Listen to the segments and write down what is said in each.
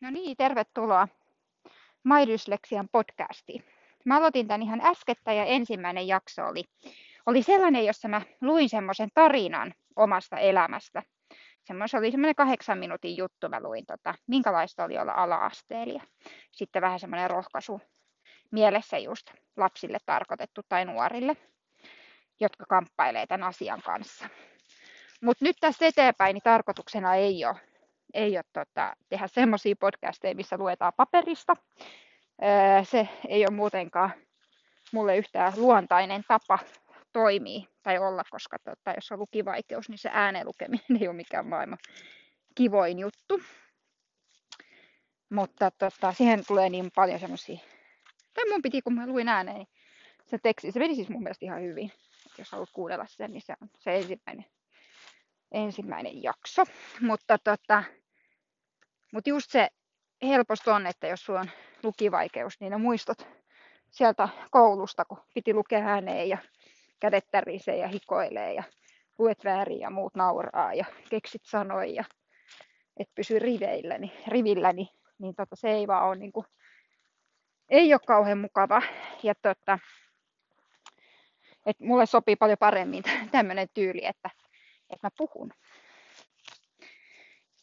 No niin, tervetuloa My Dyslexian podcastiin. Mä aloitin tämän ihan äskettä ja ensimmäinen jakso oli, oli sellainen, jossa mä luin semmoisen tarinan omasta elämästä. Semmoinen, oli semmoinen kahdeksan minuutin juttu, mä luin, tota, minkälaista oli olla ala-asteella. Ja sitten vähän semmoinen rohkaisu mielessä just lapsille tarkoitettu tai nuorille, jotka kamppailee tämän asian kanssa. Mutta nyt tästä eteenpäin niin tarkoituksena ei ole ei ole tota, tehdä semmoisia podcasteja, missä luetaan paperista. Se ei ole muutenkaan mulle yhtään luontainen tapa toimii tai olla, koska tota, jos on lukivaikeus, niin se ääneen lukeminen ei ole mikään maailman kivoin juttu. Mutta tota, siihen tulee niin paljon semmoisia, tai mun piti, kun mä luin ääneen, niin se teksti, se meni siis mun mielestä ihan hyvin. Jos haluat kuunnella sen, niin se on se ensimmäinen ensimmäinen jakso. Mutta tota, mut just se helposti on, että jos sulla on lukivaikeus, niin ne muistot sieltä koulusta, kun piti lukea ääneen ja kädet tärisee ja hikoilee ja luet väärin ja muut nauraa ja keksit sanoja ja et pysy riveilläni, rivilläni, niin tota, se ei vaan ole niin kuin, ei ole kauhean mukava. Ja tota, et mulle sopii paljon paremmin tämmöinen tyyli, että että mä puhun.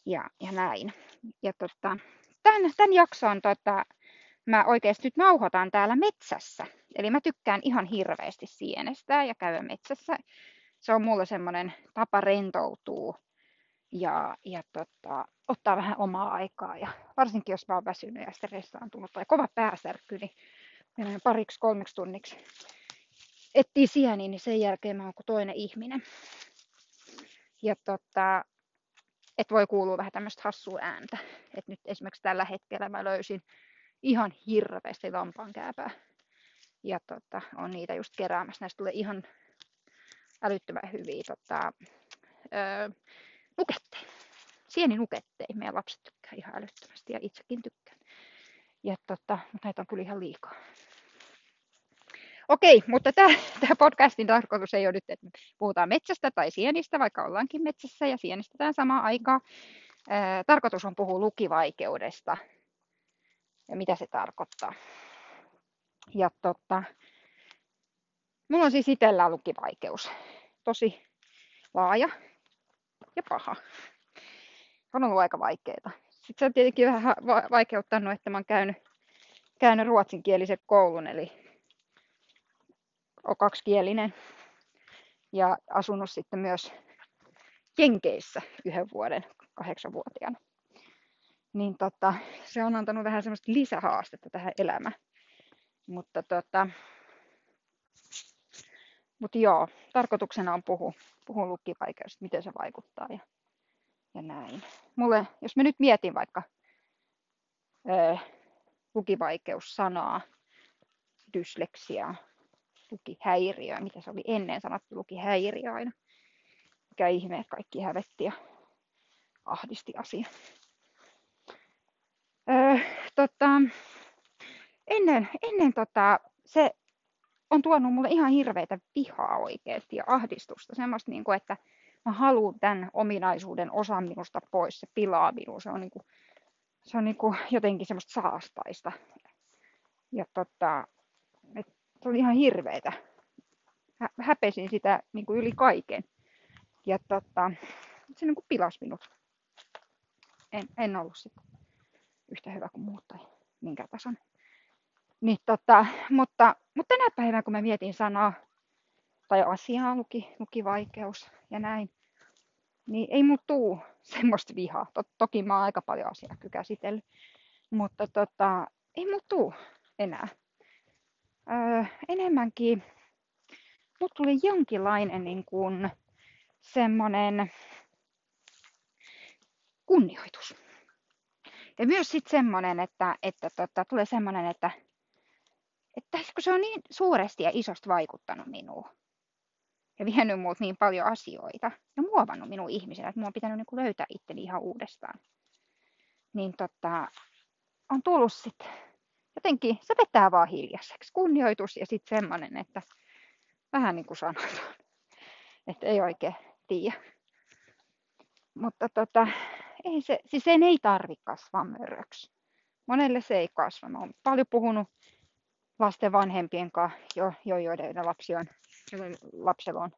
Ja, ja näin. Ja tota, tämän, tämän jakson tota, mä oikeasti nyt nauhoitan täällä metsässä. Eli mä tykkään ihan hirveästi sienestä ja käydä metsässä. Se on mulle semmoinen tapa rentoutuu ja, ja tota, ottaa vähän omaa aikaa. Ja varsinkin jos mä oon väsynyt ja stressaantunut tai kova pääsärky, niin menen pariksi kolmeksi tunniksi etsii sieniä, niin sen jälkeen mä oon kuin toinen ihminen. Ja tota, että voi kuulua vähän tämmöistä hassua ääntä. Et nyt esimerkiksi tällä hetkellä mä löysin ihan hirveästi lampaankääpää. Ja tota, on niitä just keräämässä. Näistä tulee ihan älyttömän hyviä tota, öö, nuketteja. Sieninuketteja. Meidän lapset tykkää ihan älyttömästi ja itsekin tykkään. Ja tota, mutta näitä on kyllä ihan liikaa. Okei, mutta tämä, podcastin tarkoitus ei ole nyt, että puhutaan metsästä tai sienistä, vaikka ollaankin metsässä ja sienistetään samaan aikaan. Tarkoitus on puhua lukivaikeudesta ja mitä se tarkoittaa. Ja tota, mulla on siis itsellä lukivaikeus. Tosi laaja ja paha. On ollut aika vaikeaa. Sitten se on tietenkin vähän vaikeuttanut, että mä oon käynyt, käynyt ruotsinkielisen koulun, eli on kaksikielinen ja asunut sitten myös Jenkeissä yhden vuoden kahdeksanvuotiaana. Niin tota, se on antanut vähän semmoista lisähaastetta tähän elämään. Mutta tota, mutta joo, tarkoituksena on puhua, puhua lukkivaikeudesta, miten se vaikuttaa ja, ja näin. Mulle, jos mä nyt mietin vaikka ö, lukivaikeus-sanaa, dysleksiaa, lukihäiriö, mitä se oli ennen sanottu lukihäiriö aina. Mikä ihme, että kaikki hävetti ja ahdisti asia. Öö, tota, ennen, ennen tota, se on tuonut mulle ihan hirveitä vihaa oikeasti ja ahdistusta. Semmoista, niin kuin, että mä haluan tämän ominaisuuden osan minusta pois, se pilaa minua. Se on, niin kuin, se on niin kuin jotenkin semmoista saastaista. Ja tota, se oli ihan hirveetä. Hä- häpesin sitä niin kuin yli kaiken. Ja tota, se niin kuin pilasi minut. En, en ollut sitten yhtä hyvä kuin muut tai minkä tason. Niin tota, mutta, mutta tänä päivänä kun mä mietin sanaa tai asiaa, luki, luki vaikeus ja näin, niin ei mulla tuu semmoista vihaa. Tot, toki mä oon aika paljon asiaa käsitellyt, mutta tota, ei mulla tuu enää öö, enemmänkin mut tuli jonkinlainen niin kuin semmoinen kunnioitus. Ja myös sitten semmoinen, että, että tota, tulee semmoinen, että, että kun se on niin suuresti ja isosti vaikuttanut minuun ja vienyt muut niin paljon asioita ja muovannut minun ihmisenä, että minun on pitänyt niin löytää itteni ihan uudestaan, niin tota, on tullut sitten jotenkin se vetää vaan hiljaiseksi. Kunnioitus ja sitten semmoinen, että vähän niin kuin sanotaan, että ei oikein tiedä. Mutta tota, ei se, siis sen ei tarvi kasvaa möröksi. Monelle se ei kasva. Mä oon paljon puhunut lasten vanhempien kanssa, jo, jo joiden lapsi on, lapsella on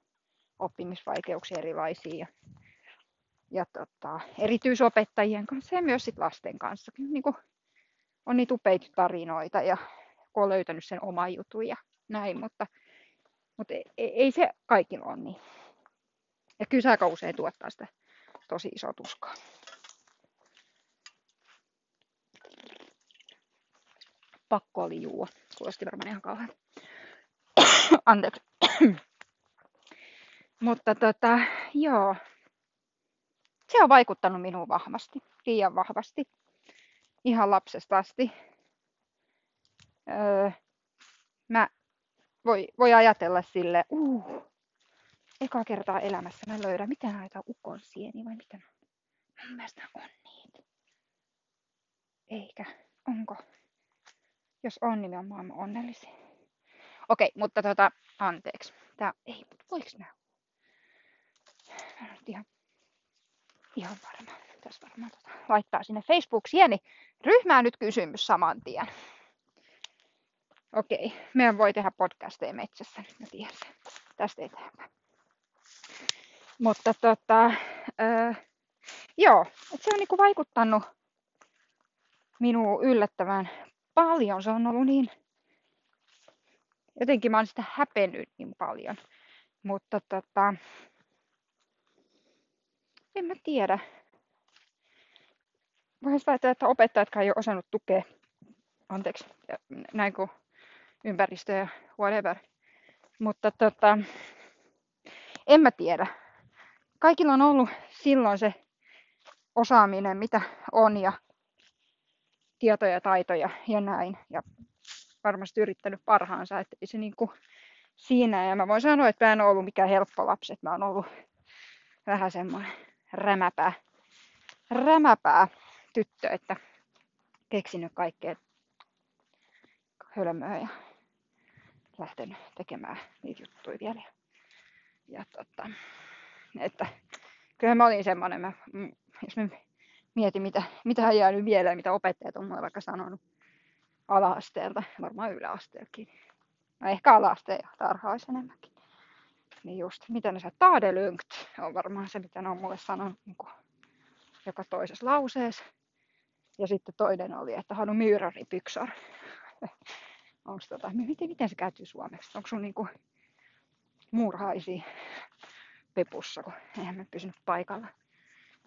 oppimisvaikeuksia erilaisia ja, ja tota, erityisopettajien kanssa ja myös sit lasten kanssa. Niin kuin on niitä upeita tarinoita ja kun on löytänyt sen oman jutun ja näin, mutta, mutta ei, ei se kaikilla ole niin. Ja kyllä aika usein tuottaa sitä tosi iso tuskaa. Pakko oli juua. Kuulosti varmaan ihan kauhean. Anteeksi. Mutta tota, joo. Se on vaikuttanut minuun vahvasti, liian vahvasti. Ihan lapsesta asti. Öö, mä voi, voi ajatella sille, uh, eka kertaa elämässä mä löydän, mitä näitä ukon sieni vai mitä Mun mielestä on niitä. Eikä, onko? Jos on, niin on maailman onnellisin. Okei, mutta tota, anteeksi. Tää, ei, mutta voiks mä? Mä en ihan, ihan varma. Tässä varmaan tota, laittaa sinne Facebook-sieni ryhmään nyt kysymys saman tien. Okei, meidän voi tehdä podcasteja metsässä, nyt mä tiedän sen. Tästä eteenpäin. Mutta tota, öö, joo, että se on niinku vaikuttanut minuun yllättävän paljon. Se on ollut niin, jotenkin mä oon sitä häpennyt niin paljon. Mutta tota, en mä tiedä. Voisi väittää, että opettajatkaan ei ole osannut tukea, anteeksi, näin kuin ympäristö ja whatever. Mutta tota, en mä tiedä. Kaikilla on ollut silloin se osaaminen, mitä on ja tietoja ja taitoja ja näin. Ja varmasti yrittänyt parhaansa, että ei se niinku siinä. Ja mä voin sanoa, että mä en ollut mikään helppo lapsi, että mä oon ollut vähän semmoinen rämäpää, rämäpää tyttö, että keksinyt kaikkea hölmöä ja lähtenyt tekemään niitä juttuja vielä. Ja tota, että kyllä mä olin semmoinen, mä, jos mä mietin, mitä, mitä on jäänyt vielä, mitä opettajat on mulle vaikka sanonut ala-asteelta, varmaan yläasteeltakin. No ehkä ala-asteen ja tarhaisi enemmänkin. Niin just, mitä ne saa on varmaan se, mitä ne on mulle sanonut niin kuin joka toisessa lauseessa. Ja sitten toinen oli, että hanu myyrari pyksar. Onko tota, miten, miten se käytyy suomeksi? Onko sun niinku muurhaisi pepussa, kun eihän me pysynyt paikalla.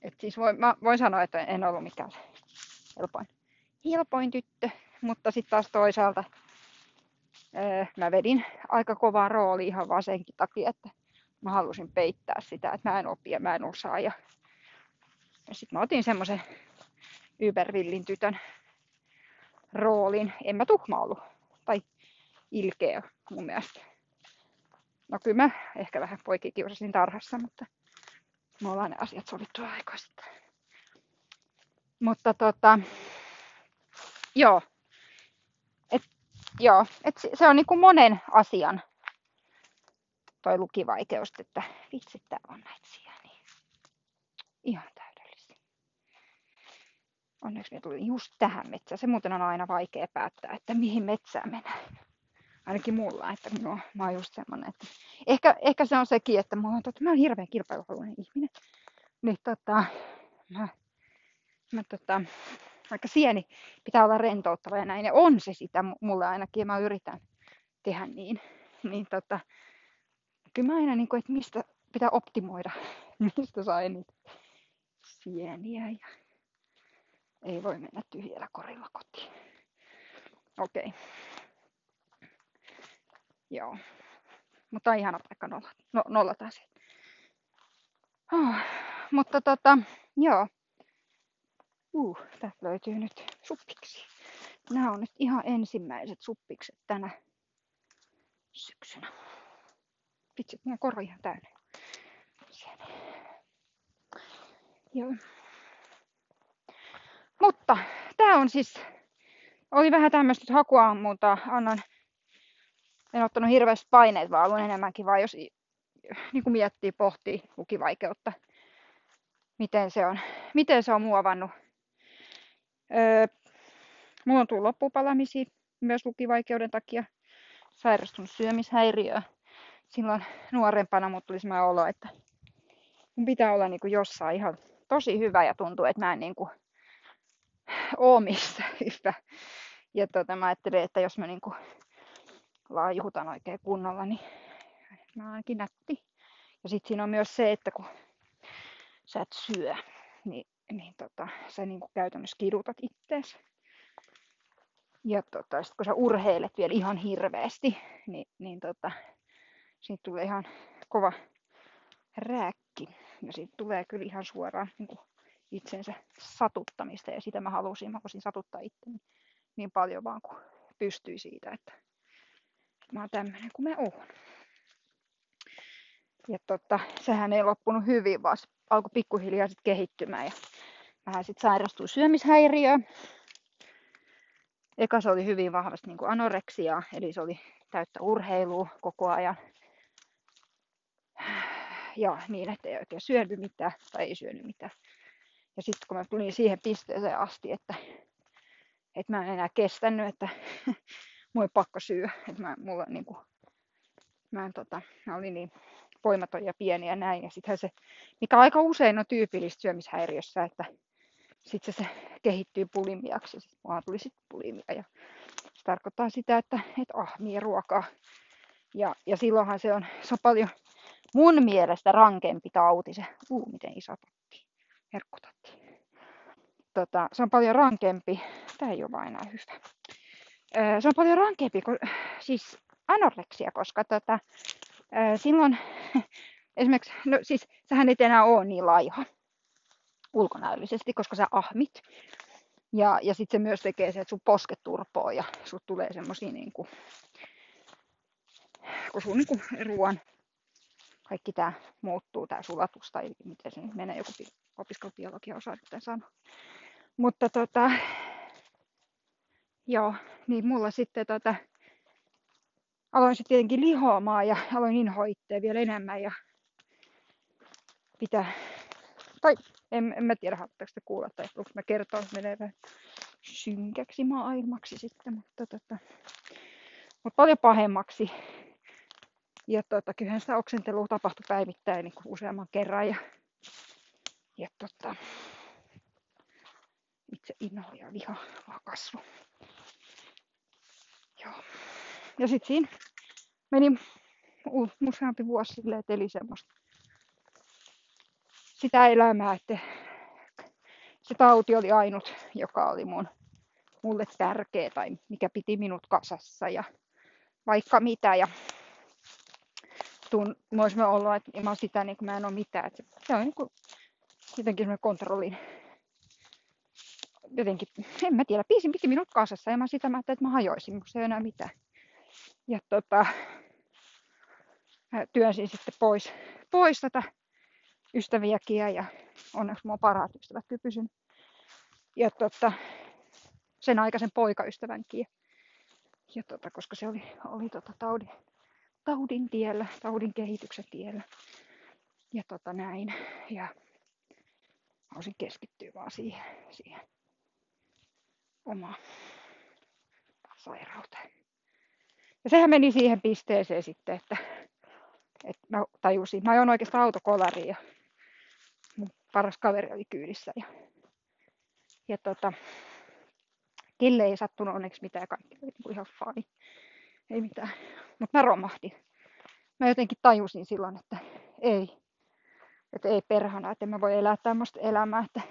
Et siis voin, mä voin sanoa, että en ollut mikään helpoin, helpoin tyttö, mutta sitten taas toisaalta öö, mä vedin aika kovaa rooli ihan vaan senkin takia, että mä halusin peittää sitä, että mä en opi ja mä en osaa. Ja, ja sitten mä otin semmoisen ybervillin tytön roolin. En mä tuhma ollut tai ilkeä mun mielestä. No kyllä mä ehkä vähän poikikiusasin tarhassa, mutta me ollaan ne asiat sovittu sitten. Mutta tota, joo. Et, joo, et se on niinku monen asian toi lukivaikeus, että vitsi, on näitä sieniä. Ihan täydellisiä. Onneksi me tuli just tähän metsään. Se muuten on aina vaikea päättää, että mihin metsään mennään ainakin mulla, että no, mä oon just semmonen, että ehkä, ehkä se on sekin, että mulla on, totta, mä oon hirveän kilpailuhaluinen ihminen. Niin tota, mä, mä tota, vaikka sieni pitää olla rentouttava ja näin, ja on se sitä mulle ainakin, ja mä yritän tehdä niin, niin tota, kyllä mä aina, niin kuin, että mistä pitää optimoida, mistä saa niitä sieniä, ja ei voi mennä tyhjällä korilla kotiin. Okei. Okay. Joo. Mutta ihana paikka nolla, no, nollata se. Oh, mutta tota, joo. Uh, tästä löytyy nyt suppiksi. Nämä on nyt ihan ensimmäiset suppikset tänä syksynä. Vitsi, mulla on korva ihan täynnä. Siellä. Joo. Mutta tää on siis, oli vähän tämmöistä hakua, mutta annan en ottanut hirveästi paineet, vaan ollut enemmänkin vaan jos niin kuin miettii, pohtii lukivaikeutta, miten se on miten se on muovannut? Öö, mulla on tullut loppupalamisia myös lukivaikeuden takia. Sairastunut syömishäiriö. Silloin nuorempana mut tuli sellainen olo, että mun pitää olla niinku jossain ihan tosi hyvä ja tuntuu, että mä en niinku oo missä hyvä. Ja tota, mä ajattelin, että jos mä niinku laajuhutan oikein kunnolla, niin mä ainakin nätti. Ja sitten siinä on myös se, että kun sä et syö, niin, niin tota, sä niinku käytännössä kidutat ittees. Ja tota, sit kun sä urheilet vielä ihan hirveästi, niin, niin tota, siitä tulee ihan kova rääkki. Ja siitä tulee kyllä ihan suoraan niin kuin itsensä satuttamista. Ja sitä mä halusin. Mä voisin satuttaa itteni niin paljon vaan kuin pystyi siitä, että mä oon tämmönen kuin mä oon. Ja tota, sehän ei loppunut hyvin, vaan alkoi pikkuhiljaa sit kehittymään. Ja vähän sitten sairastui syömishäiriö. Eka se oli hyvin vahvasti niin kuin anoreksia, eli se oli täyttä urheilua koko ajan. Ja niin, että ei oikein syönyt mitään tai ei syönyt mitään. Ja sitten kun mä tulin siihen pisteeseen asti, että, että mä en enää kestänyt, että ei pakko syö. Että mä, mulla, niin kuin, mä, en, tota, mä olin niin voimaton ja pieni ja näin. Ja sittenhän se, mikä aika usein on tyypillistä syömishäiriössä, että sitten se, se kehittyy pulimiaksi. Sitten mulla tuli sitten pulimia ja se tarkoittaa sitä, että et ahmii ruokaa. Ja, ja silloinhan se on, se on paljon mun mielestä rankempi tauti se. Uu, miten iso. Herkkutatti. Tota, se on paljon rankempi. Tämä ei ole vain enää hyvä. Se on paljon rankempi kuin siis anoreksia, koska tota, silloin esimerkiksi, no siis sähän et enää ole niin laiha ulkonäöllisesti, koska sä ahmit. Ja, ja sitten se myös tekee se, että sun posket turpoo ja sut tulee semmosia niinku, kun sun niinku ruoan kaikki tämä muuttuu, tämä sulatus tai miten se nyt menee, joku opiskelubiologia osaa sitten sanoa. Mutta tota, joo, niin mulla sitten tota, aloin sitten tietenkin lihoamaan ja aloin inhoitteen vielä enemmän ja pitää, tai en, en mä tiedä, haluatteko te kuulla tai haluanko mä kertoa, että menee vähän synkäksi maailmaksi sitten, mutta tota, mutta paljon pahemmaksi. Ja tota, kyllähän sitä oksentelua tapahtui päivittäin niin useamman kerran ja, ja tota, itse inho ja viha vaan kasvu. Joo. Ja sitten siinä meni useampi vuosi silleen, että eli semmoista sitä elämää, että se tauti oli ainut, joka oli mun, mulle tärkeä tai mikä piti minut kasassa ja vaikka mitä. Ja tun, voisi olla, että mä sitä niin mä en ole mitään. Että se on niin kuin, jotenkin semmoinen kontrollin jotenkin, en mä tiedä, piisin piti minut kasassa ja mä sitä mä ajattelin, että mä hajoisin, mutta se ei enää mitään. Ja tota, työnsin sitten pois, pois tätä ystäviäkin ja onneksi mua parhaat ystävät kyllä. Ja tota, sen aikaisen poikaystävänkin. Ja, ja tota, koska se oli, oli tota taudin, taudin tiellä, taudin kehityksen tiellä. Ja tota näin. Ja halusin keskittyä vaan siihen, siihen omaan sairauteen. Ja sehän meni siihen pisteeseen sitten, että, että mä tajusin, mä ajoin oikeastaan autokolariin ja mun paras kaveri oli kyydissä. Ja, ja tota, Kille ei sattunut onneksi mitään, kaikki oli niin ihan fine. Ei mitään. Mutta mä romahdin. Mä jotenkin tajusin silloin, että ei, että ei perhana, että mä voi elää tämmöistä elämää, että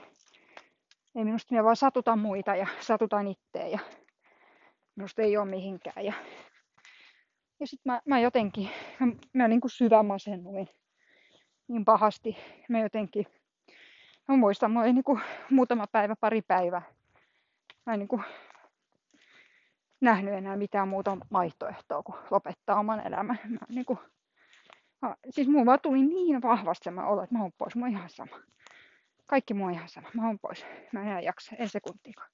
ei minusta minä vaan satuta muita ja satutan itteen ja minusta ei ole mihinkään. Ja, ja sitten mä, mä jotenkin, mä, mä niin kuin syvämasennuin niin pahasti. Mä jotenkin, mä muistan, mä niin kuin muutama päivä, pari päivää. Mä en niin kuin nähnyt enää mitään muuta vaihtoehtoa kuin lopettaa oman elämän. Mä niin kuin, mä, siis mulla vaan tuli niin vahvasti se olo, että mä oon pois, mä oon ihan sama. Kaikki muu on ihan sama, mä oon pois. Mä en enää jaksa, en sekuntiikaan.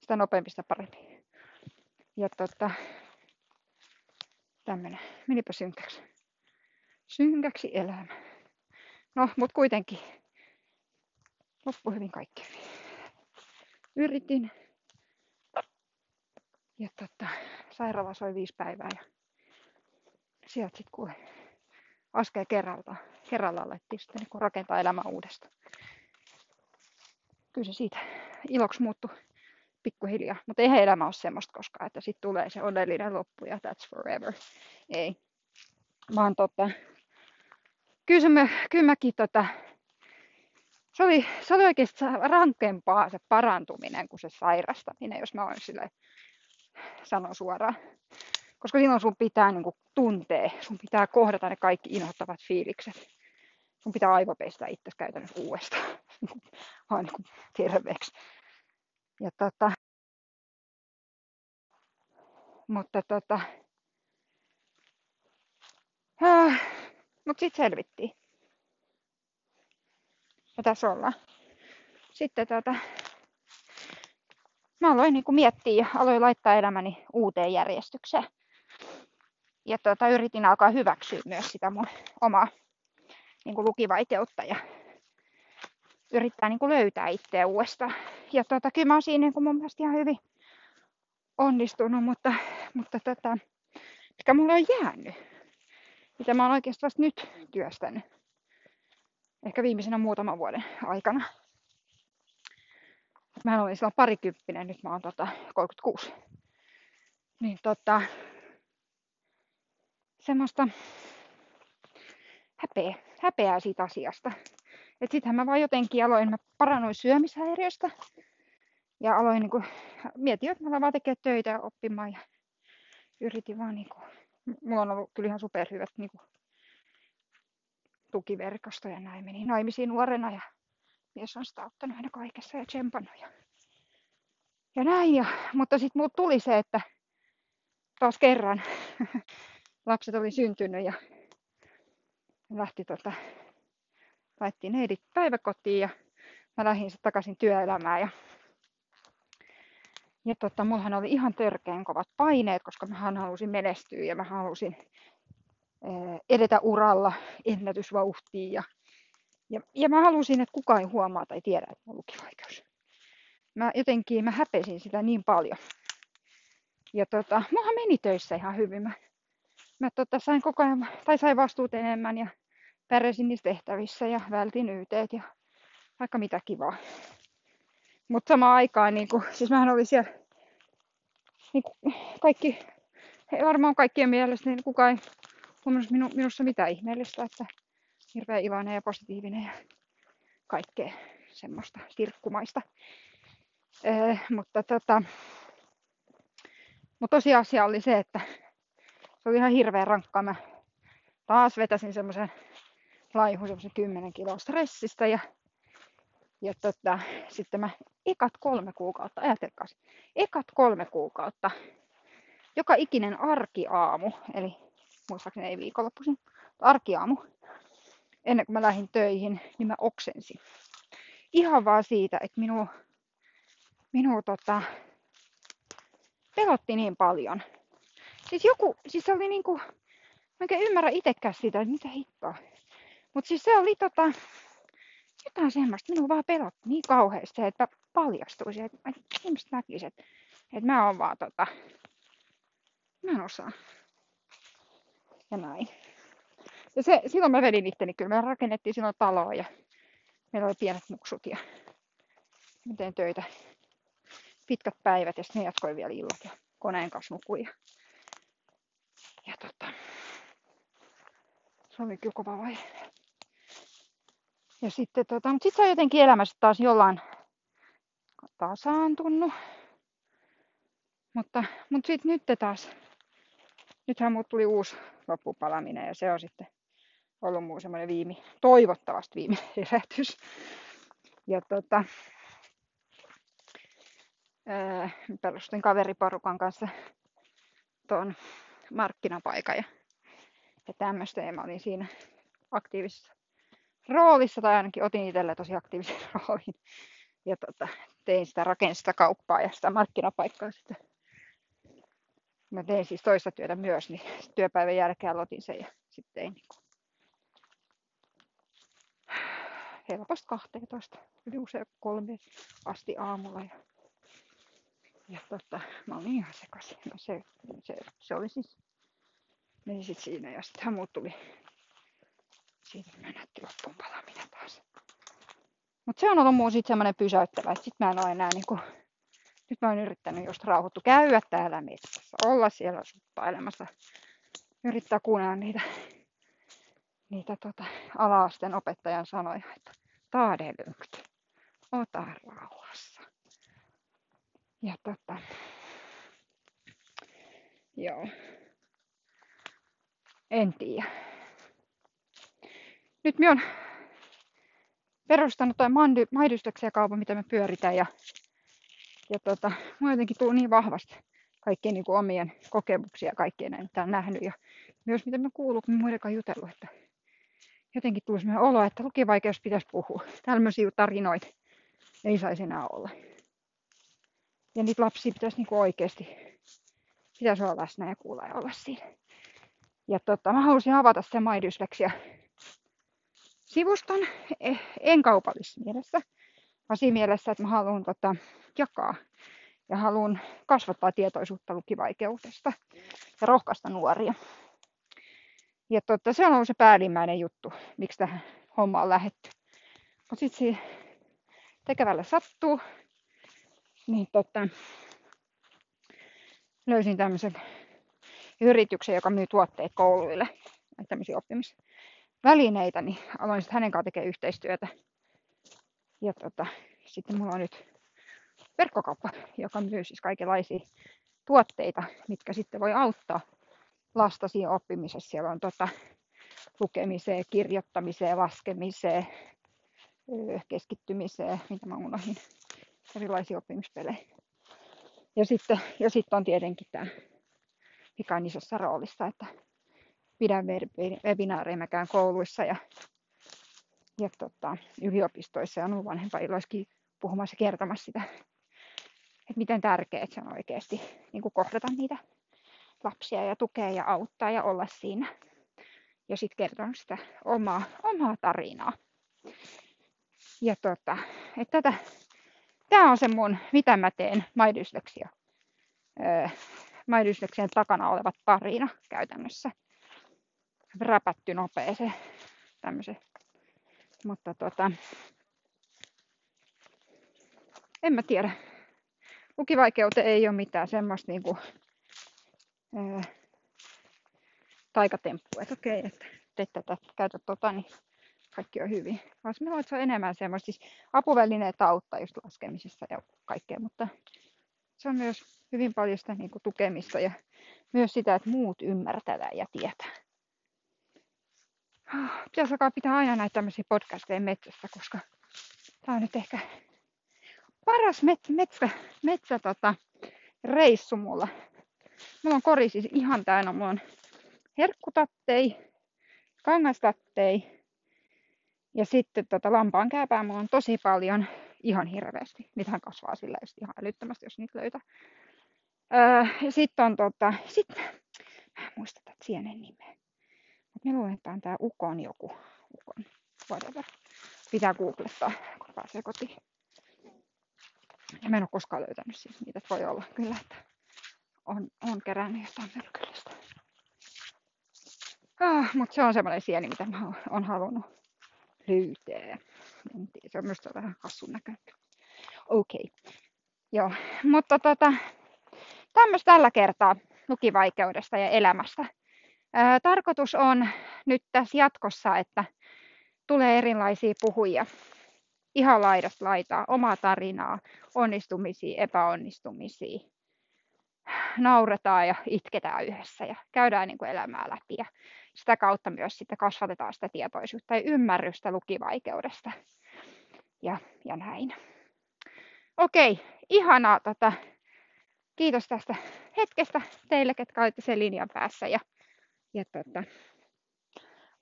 Sitä nopeampi, sitä parempi. Ja tota, tämmönen, menipä synkäksi. Synkäksi elämä. No, mut kuitenkin loppu hyvin kaikki. Yritin. Ja tota, sairaala soi viisi päivää ja sieltä sitten kuule askel kerralta, kerrallaan alettiin sitten niin rakentaa elämää uudestaan. Kyllä se siitä iloksi muuttui pikkuhiljaa, mutta eihän elämä ole semmoista koskaan, että sitten tulee se onnellinen loppu ja that's forever. Ei. Vaan tota, kyllä, se kyllä mäkin tota, se oli, se oli oikeasti rankempaa se parantuminen kuin se sairastaminen, jos mä voin sille sanoa suoraan. Koska silloin sun pitää niin kuin, tuntea, sun pitää kohdata ne kaikki inhottavat fiilikset. Sun pitää aivopeistä itse käytännössä uudestaan. Vaan niin terveeksi. Ja tota, mutta tota, äh, mut sit selvittiin. Ja tässä ollaan. Sitten tota, mä aloin niin miettiä ja aloin laittaa elämäni uuteen järjestykseen. Ja tota, yritin alkaa hyväksyä myös sitä mun omaa niin kuin lukivaikeutta ja yrittää niin kuin löytää itseä uudestaan. Ja tota, kyllä mä oon siinä niin kuin mun mielestä ihan hyvin onnistunut, mutta, mutta tota, mikä mulla on jäänyt, mitä mä oon oikeastaan vasta nyt työstänyt, ehkä viimeisenä muutaman vuoden aikana. Mä olin silloin parikymppinen, nyt mä oon tota 36. Niin tota, semmoista häpeä, häpeää siitä asiasta. Et sittenhän mä vaan jotenkin aloin, mä parannuin syömishäiriöstä. Ja aloin niin kuin, että mä vaan tekemään töitä ja oppimaan. Ja yritin vaan niin kuin, mulla on ollut kyllä ihan superhyvät niin kuin, tukiverkosto ja näin. Menin naimisiin nuorena ja mies on sitä auttanut aina kaikessa ja tsempannut. Ja, ja näin. Ja, mutta sitten muut tuli se, että taas kerran lapset oli syntynyt ja lähti tota, laittiin neidit päiväkotiin ja mä lähdin takaisin työelämään ja ja tota, mullahan oli ihan törkeän kovat paineet, koska mä halusin menestyä ja mä halusin edetä uralla ennätysvauhtiin. Ja, ja, ja mä halusin, että kukaan ei huomaa tai tiedä, että mulla lukivaikeus. Mä jotenkin mä häpesin sitä niin paljon. Ja tota, meni töissä ihan hyvin. Mä, mä tota, sain koko ajan, tai sain vastuut enemmän ja pärjäsin niissä tehtävissä ja vältin yteet ja vaikka mitä kivaa. Mutta samaan aikaan, niin kuin, siis mähän oli siellä, niin kuin, kaikki, varmaan kaikkien mielestä, niin kukaan ei huomannut minu, minussa mitään ihmeellistä, että hirveän iloinen ja positiivinen ja kaikkea semmoista sirkkumaista. Ee, mutta tota, mutta tosiasia oli se, että se oli ihan hirveän rankkaa. Mä taas vetäsin semmoisen laihun semmoisen 10 kiloa stressistä ja ja tota, sitten mä ekat kolme kuukautta, ajatelkaa, ekat kolme kuukautta, joka ikinen arkiaamu, eli muistaakseni ei viikonloppuisin, arkiaamu, ennen kuin mä lähdin töihin, niin mä oksensin. Ihan vaan siitä, että minua, minua tota, pelotti niin paljon. Siis joku, siis se oli niinku, mä en ymmärrä itsekään sitä, että mitä hittoa. Mutta siis se oli tota, jotain semmoista, minua vaan pelotti niin kauheasti, että paljastuisi, että, ihmiset näkisivät, että, että mä oon vaan tota, mä en osaa. Ja näin. Ja se, silloin mä vedin itteni, kyllä me rakennettiin silloin taloa ja meillä oli pienet muksut ja mä tein töitä pitkät päivät ja sitten jatkoi vielä illat ja koneen kanssa nukuin. Ja, tota, se oli kyllä kova vaihe. Ja sitten tota, mutta sitten se on jotenkin elämässä taas jollain tasaantunut. Mutta, mutta sitten nyt taas, nythän mut tuli uusi loppupalaminen ja se on sitten ollut muu semmoinen viime, toivottavasti viime herätys. Ja tota, ää, perustin kaveriporukan kanssa tuon markkinapaikan ja, ja tämmöistä ja mä olin siinä aktiivisessa roolissa, tai ainakin otin itselle tosi aktiivisen roolin. Ja tota, tein sitä, rakensin sitä kauppaa ja sitä markkinapaikkaa sitten. Mä tein siis toista työtä myös, niin työpäivän jälkeen aloitin sen ja sitten tein niin kuin helposti 12, yli usein kolme asti aamulla. Ja, ja tota, mä olin ihan sekaisin. No se, se, se oli siis, meni sit siinä ja sitten muut tuli siitä menätti loppuun palaminen taas. Mutta se on ollut mun sitten semmoinen pysäyttävä, että sit mä en ole enää niinku, nyt mä oon yrittänyt just rauhoittu käydä täällä metsässä, olla siellä suppailemassa, yrittää kuunnella niitä, niitä tota, ala-asteen opettajan sanoja, että taade ota rauhassa. Ja tota, joo, en tiedä. Nyt minä olen perustanut toi maidystöksiä mitä me pyöritään ja, ja tota, mä jotenkin tullut niin vahvasti kaikkien niin kuin omien kokemuksia ja kaikkien mitä on nähnyt ja myös mitä mä kuuluu, kun muidenkaan jutellut, että jotenkin tuli sellainen olo, että lukivaikeus pitäisi puhua. Tällaisia tarinoita ei saisi enää olla. Ja niitä lapsia pitäisi niin kuin oikeasti pitäisi olla läsnä ja kuulla ja olla siinä. Ja tota, mä halusin avata sen maidysleksia sivuston, eh, en kaupallisessa mielessä, vaan siinä mielessä, että mä haluan tota, jakaa ja haluan kasvattaa tietoisuutta lukivaikeudesta ja rohkaista nuoria. Ja tota, se on ollut se päällimmäinen juttu, miksi tähän hommaan on lähetty. Mutta sitten tekevälle sattuu, niin tota, löysin tämmöisen yrityksen, joka myy tuotteet kouluille, tämmöisiä oppimis välineitä, niin aloin sitten hänen kanssaan tekemään yhteistyötä. Ja tota, sitten mulla on nyt verkkokauppa, joka myy siis kaikenlaisia tuotteita, mitkä sitten voi auttaa lasta siinä oppimisessa. Siellä on tota, lukemiseen, kirjoittamiseen, laskemiseen, keskittymiseen, mitä mä unohdin, erilaisia oppimispelejä. Ja sitten, ja sitten on tietenkin tämä, mikä on isossa roolissa, että pidän webinaareja, mä käyn kouluissa ja, ja tota, yliopistoissa ja on vanhempainilloissakin puhumassa ja kertomassa sitä, että miten tärkeää se on oikeasti niin kuin kohdata niitä lapsia ja tukea ja auttaa ja olla siinä. Ja sitten kertonut sitä omaa, omaa tarinaa. Ja tota, että tätä, tämä on se mun, mitä mä teen maidysleksia. Maidysleksien takana olevat tarina käytännössä räpätty nopeeseen tämmöisen. Mutta tota, en mä tiedä. Lukivaikeuteen ei ole mitään semmoista niinku, ää, taikatemppu, että okei, että teet tätä, käytä tota, niin kaikki on hyvin. Vaan mä se on enemmän semmoista, siis apuvälineet auttaa just laskemisessa ja kaikkea, mutta se on myös hyvin paljon sitä niin kuin, tukemista ja myös sitä, että muut ymmärtävät ja tietää pitäisi alkaa pitää aina näitä tämmöisiä podcasteja metsässä, koska tämä on nyt ehkä paras met, metsä, metsä tota, reissu mulla. Mulla on kori siis ihan täynnä. Mulla on herkkutattei, kangastattei ja sitten tota, lampaan kääpää mulla on tosi paljon ihan hirveästi. Niitähän kasvaa sillä just ihan älyttömästi, jos niitä löytää. Öö, ja sitten on tota, sit, mä en muista tätä sienen nimeä. Mä luulen, että on tää Ukon joku. Ukon, whatever. Pitää googlettaa, kun pääsee kotiin. Ja mä en ole koskaan löytänyt siis niitä, voi olla kyllä, että on, on kerännyt jotain myrkyllistä. Ah, mutta se on semmoinen sieni, mitä mä oon halunnut löytää. Se on myös vähän hassun näköinen. Okei. Okay. Joo, mutta tota, tämmöistä tällä kertaa lukivaikeudesta ja elämästä. Ää, tarkoitus on nyt tässä jatkossa, että tulee erilaisia puhujia ihan laidasta laitaa, omaa tarinaa, onnistumisia, epäonnistumisia. Nauretaan ja itketään yhdessä ja käydään niin kuin elämää läpi ja sitä kautta myös sitten kasvatetaan sitä tietoisuutta ja ymmärrystä lukivaikeudesta ja, ja näin. Okei, ihanaa. Tota, kiitos tästä hetkestä teille, ketkä olitte sen linjan päässä ja ja tota,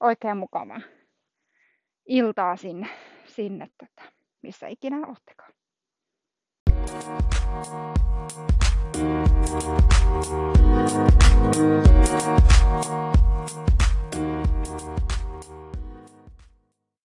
oikein mukavaa iltaa sinne, sinne tota, missä ikinä olettekaan. Thank you. Thank you.